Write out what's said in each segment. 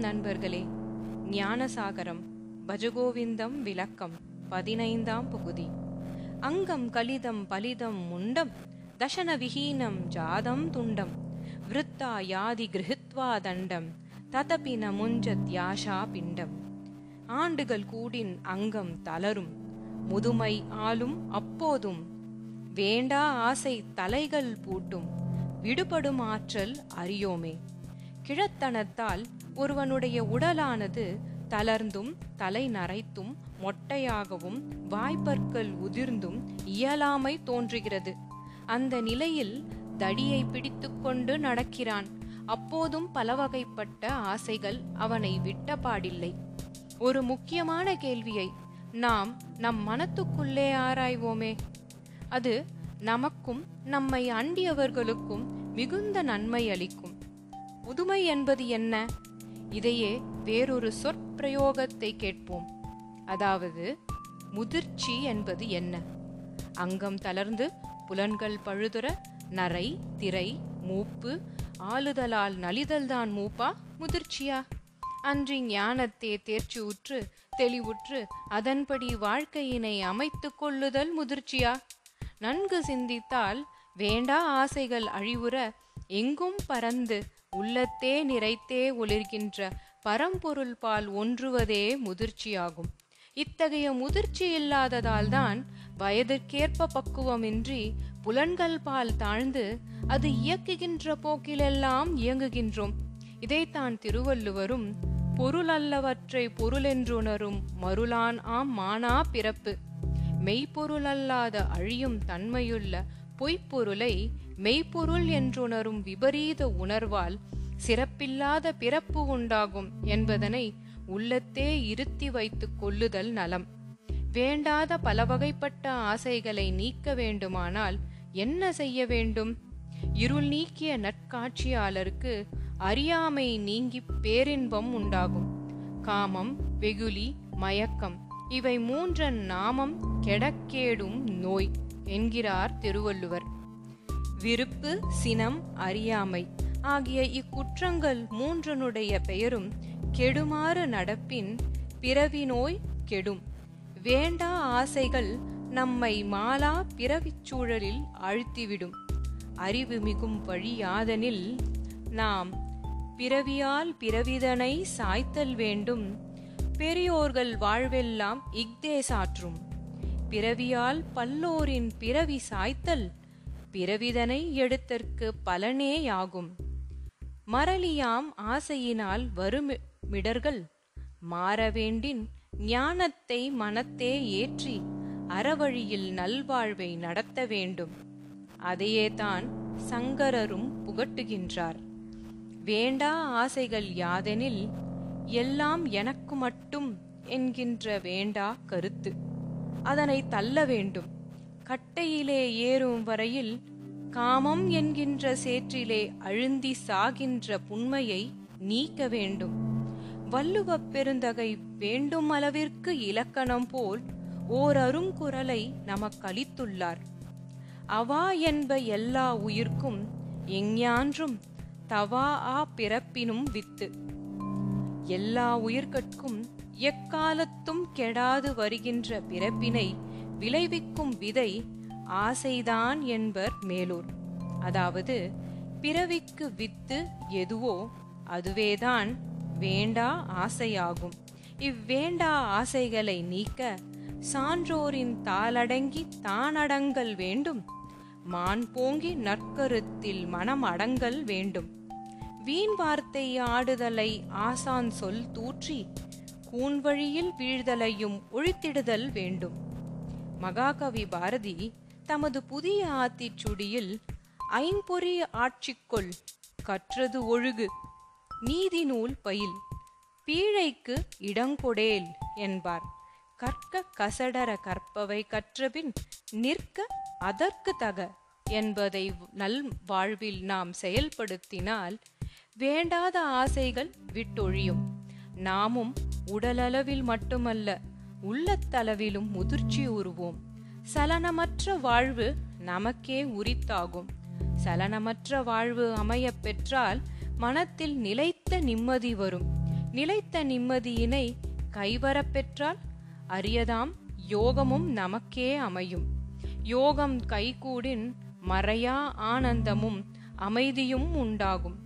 நண்பர்களே ஞானசாகரம் பஜகோவிந்தம் விளக்கம் பதினைந்தாம் பகுதி. அங்கம் கலிதம் பலிதம் முண்டம் தசன விஹீனம் ஜாதம் துண்டம் விருத்தா யாதி கிருஹித்வா தண்டம் ததபி ந முஞ்சத் யாஷா பிண்டம். ஆண்டுகள் கூடின் அங்கம் தளரும் முதுமை ஆளும் அப்போதும் வேண்டா ஆசை தலைகள் பூட்டும் விடுபடும் ஆற்றல் அறியோமே. கிழத்தனத்தால் ஒருவனுடைய உடலானது தளர்ந்தும் தலை நரைத்தும் மொட்டையாகவும் வாய்ப்பற்கள் உதிர்ந்தும் இயலாமை தோன்றுகிறது. அந்த நிலையில் தடியை பிடித்துக்கொண்டு நடக்கிறான். அப்போதும் பலவகைப்பட்ட ஆசைகள் அவனை விட்டபாடில்லை ஒரு முக்கியமான கேள்வியை நாம் நம் மனத்துக்குள்ளே ஆராய்வோமே. அது நமக்கும் நம்மை அண்டியவர்களுக்கும் மிகுந்த நன்மை அளிக்கும். புதுமை என்பது என்ன? இதையே வேறொரு சொற்பிரயோகத்தை கேட்போம். அதாவது முதிர்ச்சி என்பது என்ன? அங்கம் தளர்ந்து புலன்கள் பழுதுற நரை திரை மூப்பு ஆளுதலால் நலிதல்தான் மூப்பா முதிர்ச்சியா? அன்றி ஞானத்தே தேர்ச்சி உற்று தெளிவுற்று அதன்படி வாழ்க்கையினை அமைத்து கொள்ளுதல் முதிர்ச்சியா? நன்கு சிந்தித்தால் வேண்டா ஆசைகள் அழிவுற எங்கும் பறந்து உள்ளத்தே நிறைத்தே ஒளிர்கின்ற பரம்பொருள் பால் ஒன்றுவதே முதிர்ச்சியாகும். இத்தகைய முதிர்ச்சி இல்லாததால்தான் வயதிற்கேற்ப பக்குவமின்றி புலன்கள் பால் தாழ்ந்து அது இயக்குகின்ற போக்கிலெல்லாம் இயங்குகின்றோம். இதைத்தான் திருவள்ளுவரும் பொருள் அல்லவற்றை பொருளென்றுணரும் மருளான் ஆம் மானா பிறப்பு. மெய்ப்பொருள் அல்லாத அழியும் தன்மையுள்ள பொய்ப்பொருளை மெய்ப்பொருள் என்றுணரும் விபரீத உணர்வால் சிறப்பில்லாத பிறப்பு உண்டாகும் என்பதனை உள்ளத்தே இருத்தி வைத்துக் கொள்ளுதல் நலம். வேண்டாத பலவகைப்பட்ட ஆசைகளை நீக்க வேண்டுமானால் என்ன செய்ய வேண்டும்? இருள் நீக்கிய நற்காட்சியாளருக்கு அறியாமை நீங்கி பேரின்பம் உண்டாகும். காமம் வெகுளி மயக்கம் இவை மூன்றன் நாமம் கெடக்கேடும் நோய். என்கிறார் திருவள்ளுவர். விருப்பு சினம் அறியாமை ஆகிய இக்குற்றங்கள் மூன்றனுடைய பெயரும் கெடுமாறு நடப்பின் பிறவி நோய் கெடும். வேண்டா ஆசைகள் நம்மை மாலா பிறவிச் சூழலில் அழுத்திவிடும். அறிவு மிகும் வழியாதனில் நாம் பிறவியால் பிறவிதனை சாய்த்தல் வேண்டும். பெரியோர்கள் வாழ்வெல்லாம் இஃதே சாற்றும். பிறவியால் பல்லோரின் பிறவி சாய்த்தல் பிறவிதனை எடுத்தற்கு பலனேயாகும். மரளியாம் ஆசையினால் வருமிடர்கள் மாறவேண்டின் ஞானத்தை மனத்தே ஏற்றி அறவழியில் நல்வாழ்வை நடத்த வேண்டும். அதையேதான் சங்கரரும் புகட்டுகின்றார். வேண்டா ஆசைகள் யாதெனில் எல்லாம் எனக்கு மட்டும் என்கின்ற வேண்டா கருத்து. அதனை தள்ள வேண்டும். கட்டையிலே ஏறும் வரையில் காமம் என்கின்ற சேற்றிலே அழுந்தி சாகின்ற புண்மையை நீக்க வேண்டும். வள்ளுவப் பெருந்தகை வேண்டும் அளவிற்கு இலக்கணம் போல் ஓர் அருங்குரலை நமக்களித்துள்ளார். அவா என்ப எல்லா உயிர்க்கும் எஞ்ஞான்றும் தவா ஆ பிறப்பினும் வித்து. எல்லா உயிர்கட்கும் எக்காலத்தும் கெடாது வருகின்ற பிறப்பினை விளைவிக்கும் விதை ஆசைதான் என்பர் மேலூர். அதாவது பிறவிக்கு வித்து எதுவோ அதுவேதான் வேண்டா ஆசையாகும். இவ்வேண்டா ஆசைகளை நீக்க சான்றோரின் தாளடங்கி தானடங்கல் வேண்டும். மான் போங்கி நற்கருத்தில் மனம் அடங்கல் வேண்டும். வீண் வார்த்தை ஆடுதலை ஆசான் சொல் தூற்றி கூன்வழியில் வீழ்தலையும் ஒழித்திடுதல் வேண்டும். மகாகவி பாரதி தமது புதிய ஆத்திச்சுடியில் ஐம்பொறி ஆட்சிக்குள் கற்றது ஒழுகு நீதி நூல் பயில் பீழைக்கு இடங்கொடேல் என்பார். கற்க கசடர கற்பவை கற்றபின் நிற்க அதற்கு தக என்பதை நல் வாழ்வில் நாம் செயல்படுத்தினால் வேண்டாத ஆசைகள் விட்டொழியும். நாமும் உடலளவில் மட்டுமல்ல உள்ளத்தளவிலும் முதிர்ச்சி உருவோம். சலனமற்ற வாழ்வு நமக்கே உரித்தாகும். சலனமற்ற வாழ்வு அமையப் பெற்றால் மனத்தில் நிலைத்த நிம்மதி வரும். நிலைத்த நிம்மதியினை கைவரப்பெற்றால் அரியதாம் யோகமும் நமக்கே அமையும். யோகம் கைகூடின் மறையா ஆனந்தமும் அமைதியும் உண்டாகும்.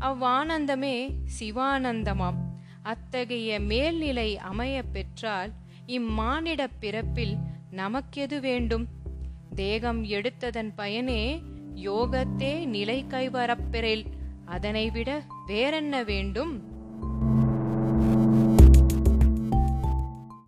அவ்வானந்தமே சிவானந்தமாம். அத்தகைய மேல்நிலை அமையப் பெற்றால் இம்மானிட பிறப்பில் நமக்கெது வேண்டும்? தேகம் எடுத்ததன் பயனே யோகத்தே நிலை கைவரப்பெறில் அதனைவிட அதனை விட வேறென்ன வேண்டும்?